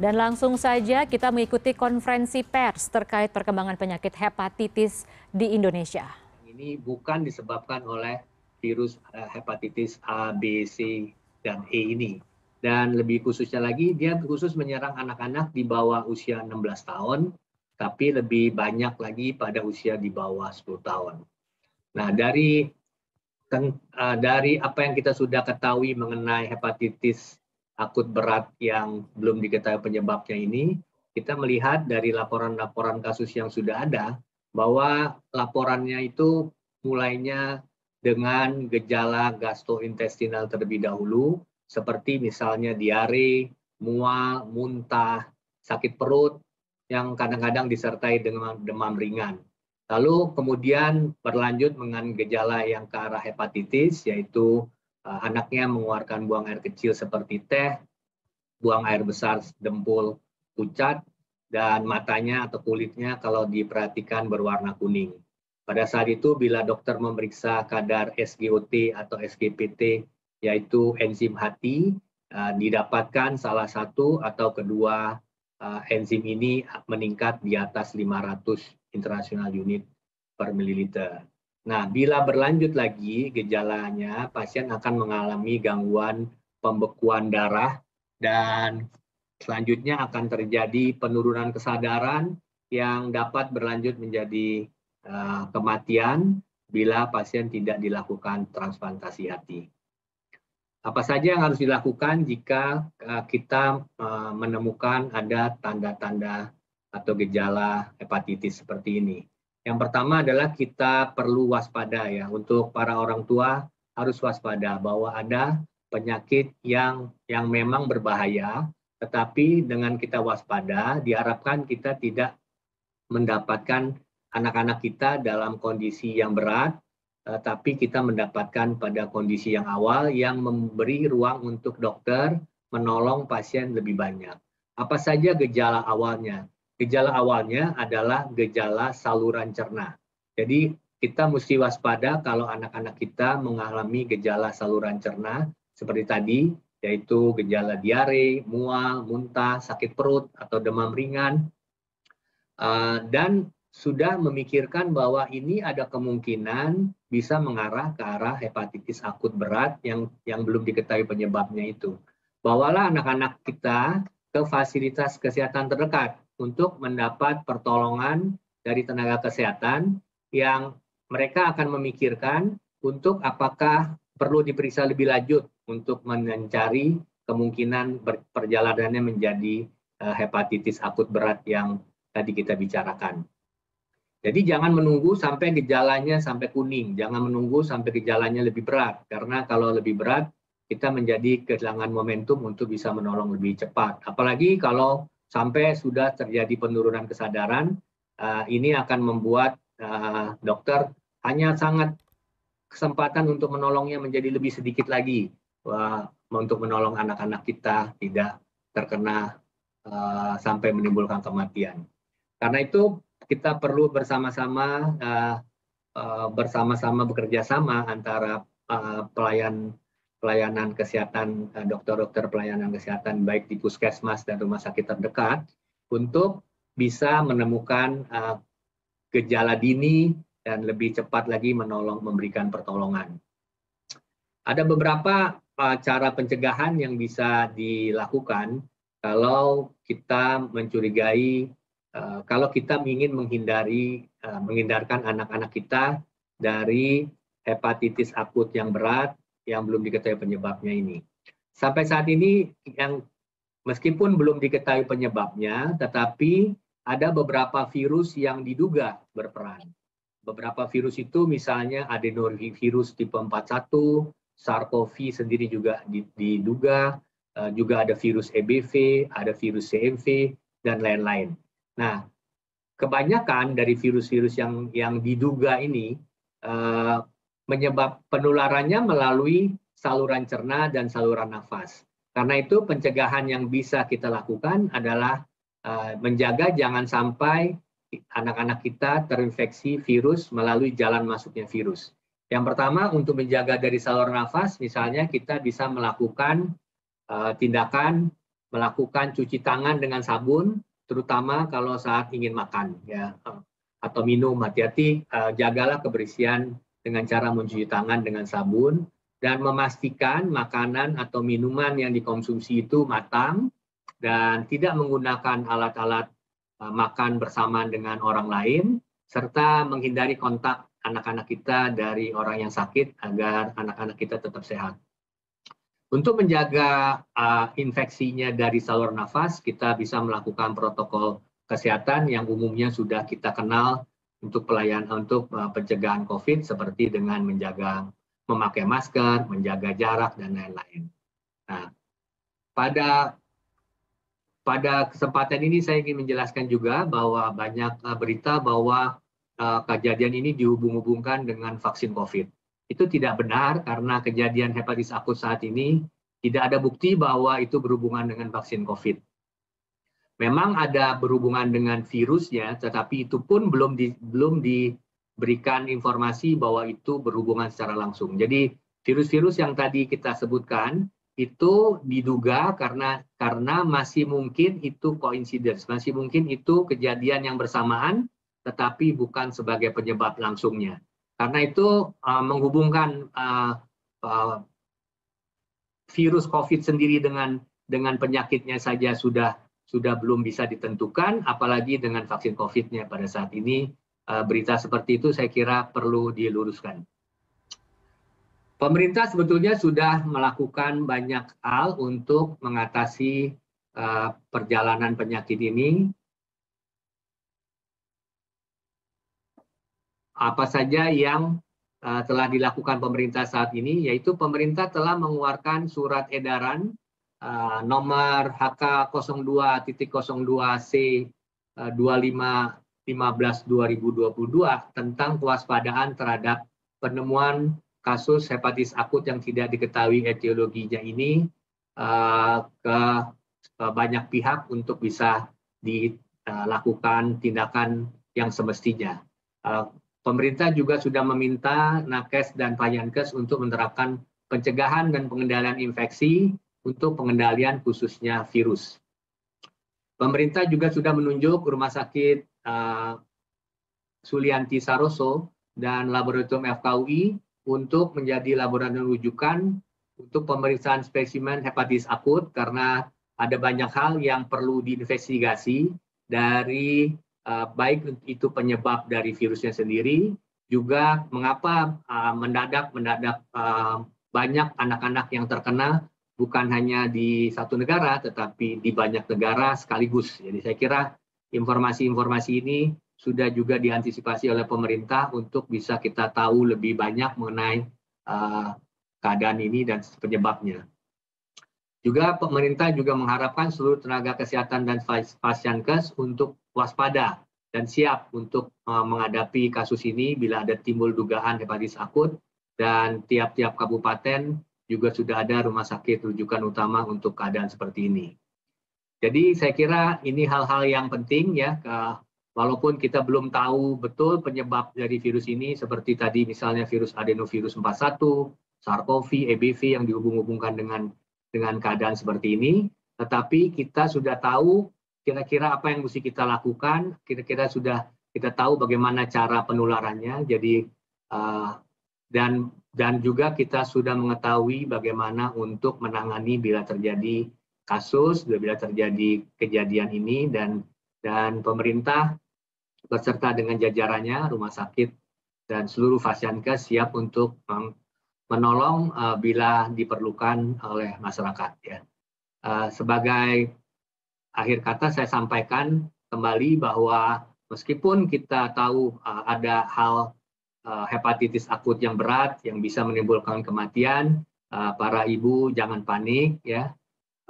Dan langsung saja kita mengikuti konferensi pers terkait perkembangan penyakit hepatitis di Indonesia. Ini bukan disebabkan oleh virus eh, hepatitis A, B, C, dan E ini. Dan lebih khususnya lagi, dia khusus menyerang anak-anak di bawah usia 16 tahun, tapi lebih banyak lagi pada usia di bawah 10 tahun. Nah, dari uh, dari apa yang kita sudah ketahui mengenai hepatitis akut berat yang belum diketahui penyebabnya ini, kita melihat dari laporan-laporan kasus yang sudah ada bahwa laporannya itu mulainya dengan gejala gastrointestinal terlebih dahulu, seperti misalnya diare, mual, muntah, sakit perut, yang kadang-kadang disertai dengan demam ringan. Lalu kemudian berlanjut dengan gejala yang ke arah hepatitis, yaitu anaknya mengeluarkan buang air kecil seperti teh, buang air besar dempul pucat, dan matanya atau kulitnya kalau diperhatikan berwarna kuning. Pada saat itu bila dokter memeriksa kadar SGOT atau SGPT yaitu enzim hati uh, didapatkan salah satu atau kedua uh, enzim ini meningkat di atas 500 international unit per mililiter. Nah, bila berlanjut lagi gejalanya, pasien akan mengalami gangguan pembekuan darah dan selanjutnya akan terjadi penurunan kesadaran yang dapat berlanjut menjadi uh, kematian bila pasien tidak dilakukan transplantasi hati. Apa saja yang harus dilakukan jika uh, kita uh, menemukan ada tanda-tanda atau gejala hepatitis seperti ini? Yang pertama adalah kita perlu waspada ya untuk para orang tua harus waspada bahwa ada penyakit yang yang memang berbahaya tetapi dengan kita waspada diharapkan kita tidak mendapatkan anak-anak kita dalam kondisi yang berat tapi kita mendapatkan pada kondisi yang awal yang memberi ruang untuk dokter menolong pasien lebih banyak. Apa saja gejala awalnya? Gejala awalnya adalah gejala saluran cerna. Jadi kita mesti waspada kalau anak-anak kita mengalami gejala saluran cerna seperti tadi, yaitu gejala diare, mual, muntah, sakit perut, atau demam ringan. Uh, dan sudah memikirkan bahwa ini ada kemungkinan bisa mengarah ke arah hepatitis akut berat yang yang belum diketahui penyebabnya itu. Bawalah anak-anak kita ke fasilitas kesehatan terdekat untuk mendapat pertolongan dari tenaga kesehatan yang mereka akan memikirkan untuk apakah perlu diperiksa lebih lanjut untuk mencari kemungkinan perjalanannya menjadi uh, hepatitis akut berat yang tadi kita bicarakan. Jadi jangan menunggu sampai gejalanya sampai kuning, jangan menunggu sampai gejalanya lebih berat karena kalau lebih berat kita menjadi kehilangan momentum untuk bisa menolong lebih cepat. Apalagi kalau sampai sudah terjadi penurunan kesadaran, uh, ini akan membuat uh, dokter hanya sangat kesempatan untuk menolongnya menjadi lebih sedikit lagi uh, untuk menolong anak-anak kita tidak terkena uh, sampai menimbulkan kematian. Karena itu kita perlu bersama-sama uh, uh, bersama-sama bekerja sama antara uh, pelayan pelayanan kesehatan eh, dokter-dokter pelayanan kesehatan baik di puskesmas dan rumah sakit terdekat untuk bisa menemukan uh, gejala dini dan lebih cepat lagi menolong memberikan pertolongan. Ada beberapa uh, cara pencegahan yang bisa dilakukan kalau kita mencurigai kalau kita ingin menghindari menghindarkan anak-anak kita dari hepatitis akut yang berat yang belum diketahui penyebabnya ini. Sampai saat ini yang meskipun belum diketahui penyebabnya, tetapi ada beberapa virus yang diduga berperan. Beberapa virus itu misalnya adenovirus tipe 41, SARS-CoV sendiri juga diduga, eh, juga ada virus EBV, ada virus CMV, dan lain-lain. Nah, kebanyakan dari virus-virus yang yang diduga ini eh, menyebab penularannya melalui saluran cerna dan saluran nafas. Karena itu pencegahan yang bisa kita lakukan adalah uh, menjaga jangan sampai anak-anak kita terinfeksi virus melalui jalan masuknya virus. Yang pertama untuk menjaga dari saluran nafas, misalnya kita bisa melakukan uh, tindakan melakukan cuci tangan dengan sabun, terutama kalau saat ingin makan ya atau minum. Hati-hati, uh, jagalah kebersihan dengan cara mencuci tangan dengan sabun dan memastikan makanan atau minuman yang dikonsumsi itu matang dan tidak menggunakan alat-alat uh, makan bersamaan dengan orang lain serta menghindari kontak anak-anak kita dari orang yang sakit agar anak-anak kita tetap sehat. Untuk menjaga uh, infeksinya dari saluran nafas, kita bisa melakukan protokol kesehatan yang umumnya sudah kita kenal untuk pelayanan untuk uh, pencegahan COVID seperti dengan menjaga memakai masker, menjaga jarak dan lain-lain. Nah, pada pada kesempatan ini saya ingin menjelaskan juga bahwa banyak uh, berita bahwa uh, kejadian ini dihubung-hubungkan dengan vaksin COVID itu tidak benar karena kejadian hepatitis akut saat ini tidak ada bukti bahwa itu berhubungan dengan vaksin COVID. Memang ada berhubungan dengan virusnya, tetapi itu pun belum di, belum diberikan informasi bahwa itu berhubungan secara langsung. Jadi virus-virus yang tadi kita sebutkan itu diduga karena karena masih mungkin itu coincidence, masih mungkin itu kejadian yang bersamaan, tetapi bukan sebagai penyebab langsungnya. Karena itu uh, menghubungkan uh, uh, virus COVID sendiri dengan dengan penyakitnya saja sudah sudah belum bisa ditentukan, apalagi dengan vaksin COVID-nya pada saat ini uh, berita seperti itu saya kira perlu diluruskan. Pemerintah sebetulnya sudah melakukan banyak hal untuk mengatasi uh, perjalanan penyakit ini apa saja yang uh, telah dilakukan pemerintah saat ini, yaitu pemerintah telah mengeluarkan surat edaran uh, nomor HK 02.02C uh, 2515 2022 tentang kewaspadaan terhadap penemuan kasus hepatitis akut yang tidak diketahui etiologinya ini uh, ke banyak pihak untuk bisa dilakukan tindakan yang semestinya. Pemerintah juga sudah meminta Nakes dan Payankes untuk menerapkan pencegahan dan pengendalian infeksi untuk pengendalian khususnya virus. Pemerintah juga sudah menunjuk Rumah Sakit uh, Sulianti Saroso dan Laboratorium FKUI untuk menjadi laboratorium rujukan untuk pemeriksaan spesimen hepatitis akut karena ada banyak hal yang perlu diinvestigasi dari uh, baik itu penyebab dari virusnya sendiri, juga mengapa uh, mendadak mendadak uh, banyak anak-anak yang terkena bukan hanya di satu negara tetapi di banyak negara sekaligus. Jadi saya kira informasi-informasi ini sudah juga diantisipasi oleh pemerintah untuk bisa kita tahu lebih banyak mengenai uh, keadaan ini dan penyebabnya. Juga pemerintah juga mengharapkan seluruh tenaga kesehatan dan pasienkes untuk waspada dan siap untuk uh, menghadapi kasus ini bila ada timbul dugaan hepatitis akut dan tiap-tiap kabupaten juga sudah ada rumah sakit rujukan utama untuk keadaan seperti ini. Jadi saya kira ini hal-hal yang penting ya, walaupun kita belum tahu betul penyebab dari virus ini seperti tadi misalnya virus adenovirus 41, SARS-CoV, EBV yang dihubung-hubungkan dengan dengan keadaan seperti ini, tetapi kita sudah tahu kira-kira apa yang mesti kita lakukan, kira-kira sudah kita tahu bagaimana cara penularannya, jadi uh, dan dan juga kita sudah mengetahui bagaimana untuk menangani bila terjadi kasus, bila terjadi kejadian ini dan dan pemerintah beserta dengan jajarannya, rumah sakit dan seluruh fasilitas siap untuk menolong uh, bila diperlukan oleh masyarakat ya. Uh, sebagai akhir kata saya sampaikan kembali bahwa meskipun kita tahu uh, ada hal uh, hepatitis akut yang berat yang bisa menimbulkan kematian, uh, para ibu jangan panik ya.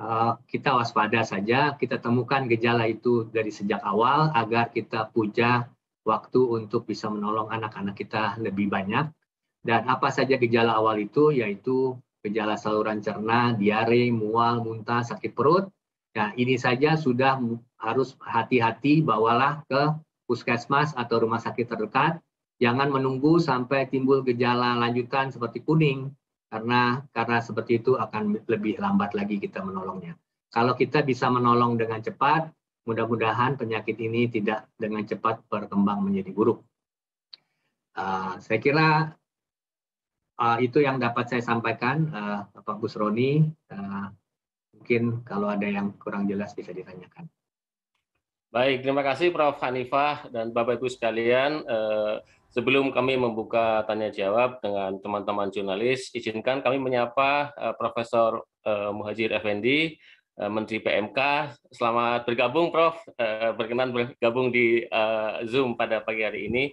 Uh, kita waspada saja, kita temukan gejala itu dari sejak awal agar kita puja waktu untuk bisa menolong anak-anak kita lebih banyak dan apa saja gejala awal itu yaitu gejala saluran cerna, diare, mual, muntah, sakit perut. Nah, ini saja sudah harus hati-hati bawalah ke puskesmas atau rumah sakit terdekat. Jangan menunggu sampai timbul gejala lanjutan seperti kuning karena karena seperti itu akan lebih lambat lagi kita menolongnya. kalau kita bisa menolong dengan cepat, mudah-mudahan penyakit ini tidak dengan cepat berkembang menjadi buruk. Uh, saya kira uh, itu yang dapat saya sampaikan, uh, Bapak Busroni. Uh, mungkin kalau ada yang kurang jelas bisa ditanyakan. Baik, terima kasih Prof. Hanifah dan Bapak Ibu sekalian. Uh, sebelum kami membuka tanya jawab dengan teman-teman jurnalis, izinkan kami menyapa uh, Profesor uh, Muhajir Effendi, Eh, Menteri PMK. Selamat bergabung, Prof. Eh, berkenan bergabung di eh, Zoom pada pagi hari ini.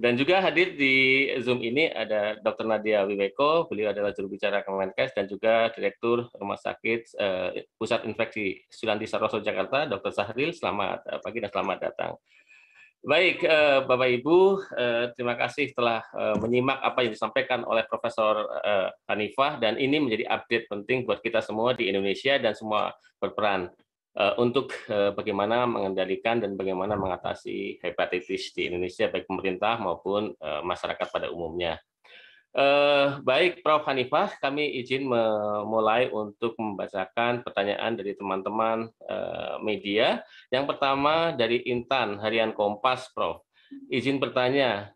Dan juga hadir di Zoom ini ada Dr. Nadia Wiweko, beliau adalah juru bicara Kemenkes dan juga Direktur Rumah Sakit Pusat Infeksi Sulanti Saroso Jakarta, Dr. Sahril. Selamat pagi dan selamat datang. Baik, eh, Bapak Ibu, eh, terima kasih telah eh, menyimak apa yang disampaikan oleh Profesor Hanifah dan ini menjadi update penting buat kita semua di Indonesia dan semua berperan untuk bagaimana mengendalikan dan bagaimana mengatasi hepatitis di Indonesia baik pemerintah maupun masyarakat pada umumnya. Uh, baik, Prof. Hanifah, kami izin memulai untuk membacakan pertanyaan dari teman-teman uh, media. Yang pertama dari Intan, Harian Kompas, Prof. Izin bertanya,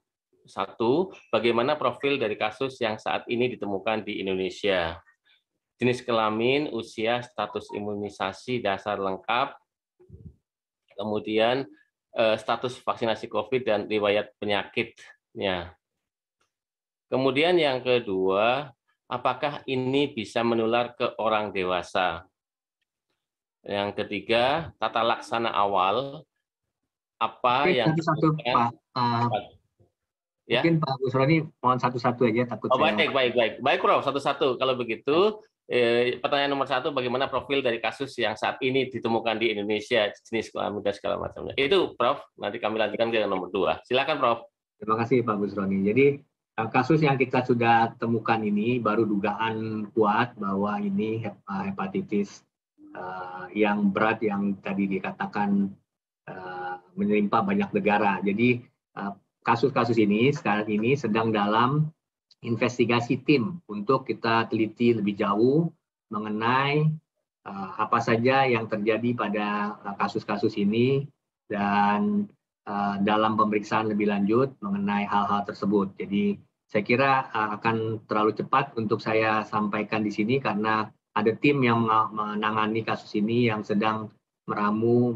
satu, bagaimana profil dari kasus yang saat ini ditemukan di Indonesia? Jenis kelamin, usia, status imunisasi dasar lengkap, kemudian uh, status vaksinasi COVID dan riwayat penyakitnya. Kemudian yang kedua, apakah ini bisa menular ke orang dewasa? Yang ketiga, tata laksana awal apa Oke, yang satu, Pak. Uh, ya? Mungkin Pak Busroni mohon satu-satu aja takut. Oh, baik, baik, baik, baik, Prof. Satu-satu. Kalau begitu, eh, pertanyaan nomor satu, bagaimana profil dari kasus yang saat ini ditemukan di Indonesia, jenis kelamin dan segala macamnya. Itu, Prof. Nanti kami lanjutkan ke nomor dua. Silakan, Prof. Terima kasih, Pak Busroni. Jadi kasus yang kita sudah temukan ini baru dugaan kuat bahwa ini hepatitis uh, yang berat yang tadi dikatakan uh, menimpa banyak negara. Jadi kasus-kasus uh, ini sekarang ini sedang dalam investigasi tim untuk kita teliti lebih jauh mengenai uh, apa saja yang terjadi pada kasus-kasus ini dan uh, dalam pemeriksaan lebih lanjut mengenai hal-hal tersebut. Jadi saya kira uh, akan terlalu cepat untuk saya sampaikan di sini karena ada tim yang menangani kasus ini yang sedang meramu,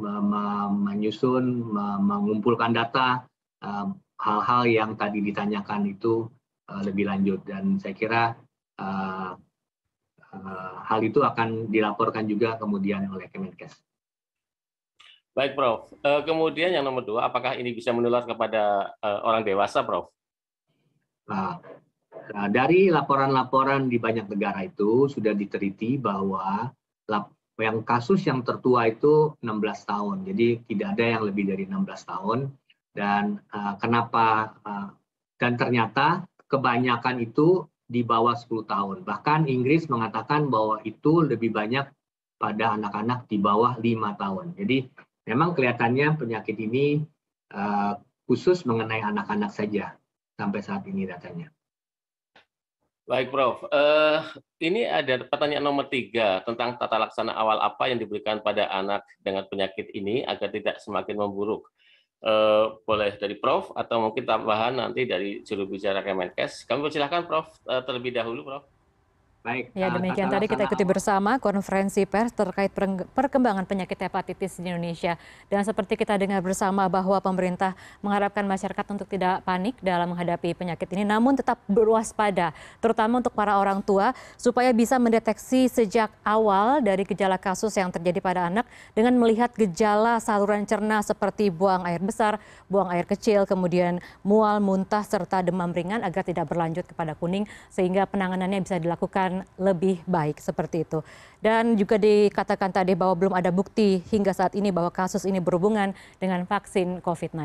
menyusun, mengumpulkan data uh, hal-hal yang tadi ditanyakan itu lebih lanjut dan saya kira hal itu akan dilaporkan juga kemudian oleh Kemenkes. Baik, Prof. Uh, kemudian yang nomor dua, apakah ini bisa menular kepada uh, orang dewasa, Prof? Nah, nah dari laporan-laporan di banyak negara itu sudah diteliti bahwa yang kasus yang tertua itu 16 tahun. Jadi tidak ada yang lebih dari 16 tahun. Dan uh, kenapa dan ternyata kebanyakan itu di bawah 10 tahun. Bahkan Inggris mengatakan bahwa itu lebih banyak pada anak-anak di bawah 5 tahun. Jadi memang kelihatannya penyakit ini uh, khusus mengenai anak-anak saja sampai saat ini datanya. Baik, Prof. Uh, ini ada pertanyaan nomor tiga tentang tata laksana awal apa yang diberikan pada anak dengan penyakit ini agar tidak semakin memburuk. Uh, boleh dari Prof atau mungkin tambahan nanti dari juru bicara Kemenkes. Kami persilahkan Prof uh, terlebih dahulu, Prof. Baik. Ya, demikian tadi kita ikuti bersama konferensi pers terkait perkembangan penyakit hepatitis di Indonesia. Dan seperti kita dengar bersama bahwa pemerintah mengharapkan masyarakat untuk tidak panik dalam menghadapi penyakit ini, namun tetap berwaspada, terutama untuk para orang tua, supaya bisa mendeteksi sejak awal dari gejala kasus yang terjadi pada anak dengan melihat gejala saluran cerna seperti buang air besar, buang air kecil, kemudian mual, muntah, serta demam ringan agar tidak berlanjut kepada kuning, sehingga penanganannya bisa dilakukan lebih baik seperti itu. Dan juga dikatakan tadi bahwa belum ada bukti hingga saat ini bahwa kasus ini berhubungan dengan vaksin COVID-19.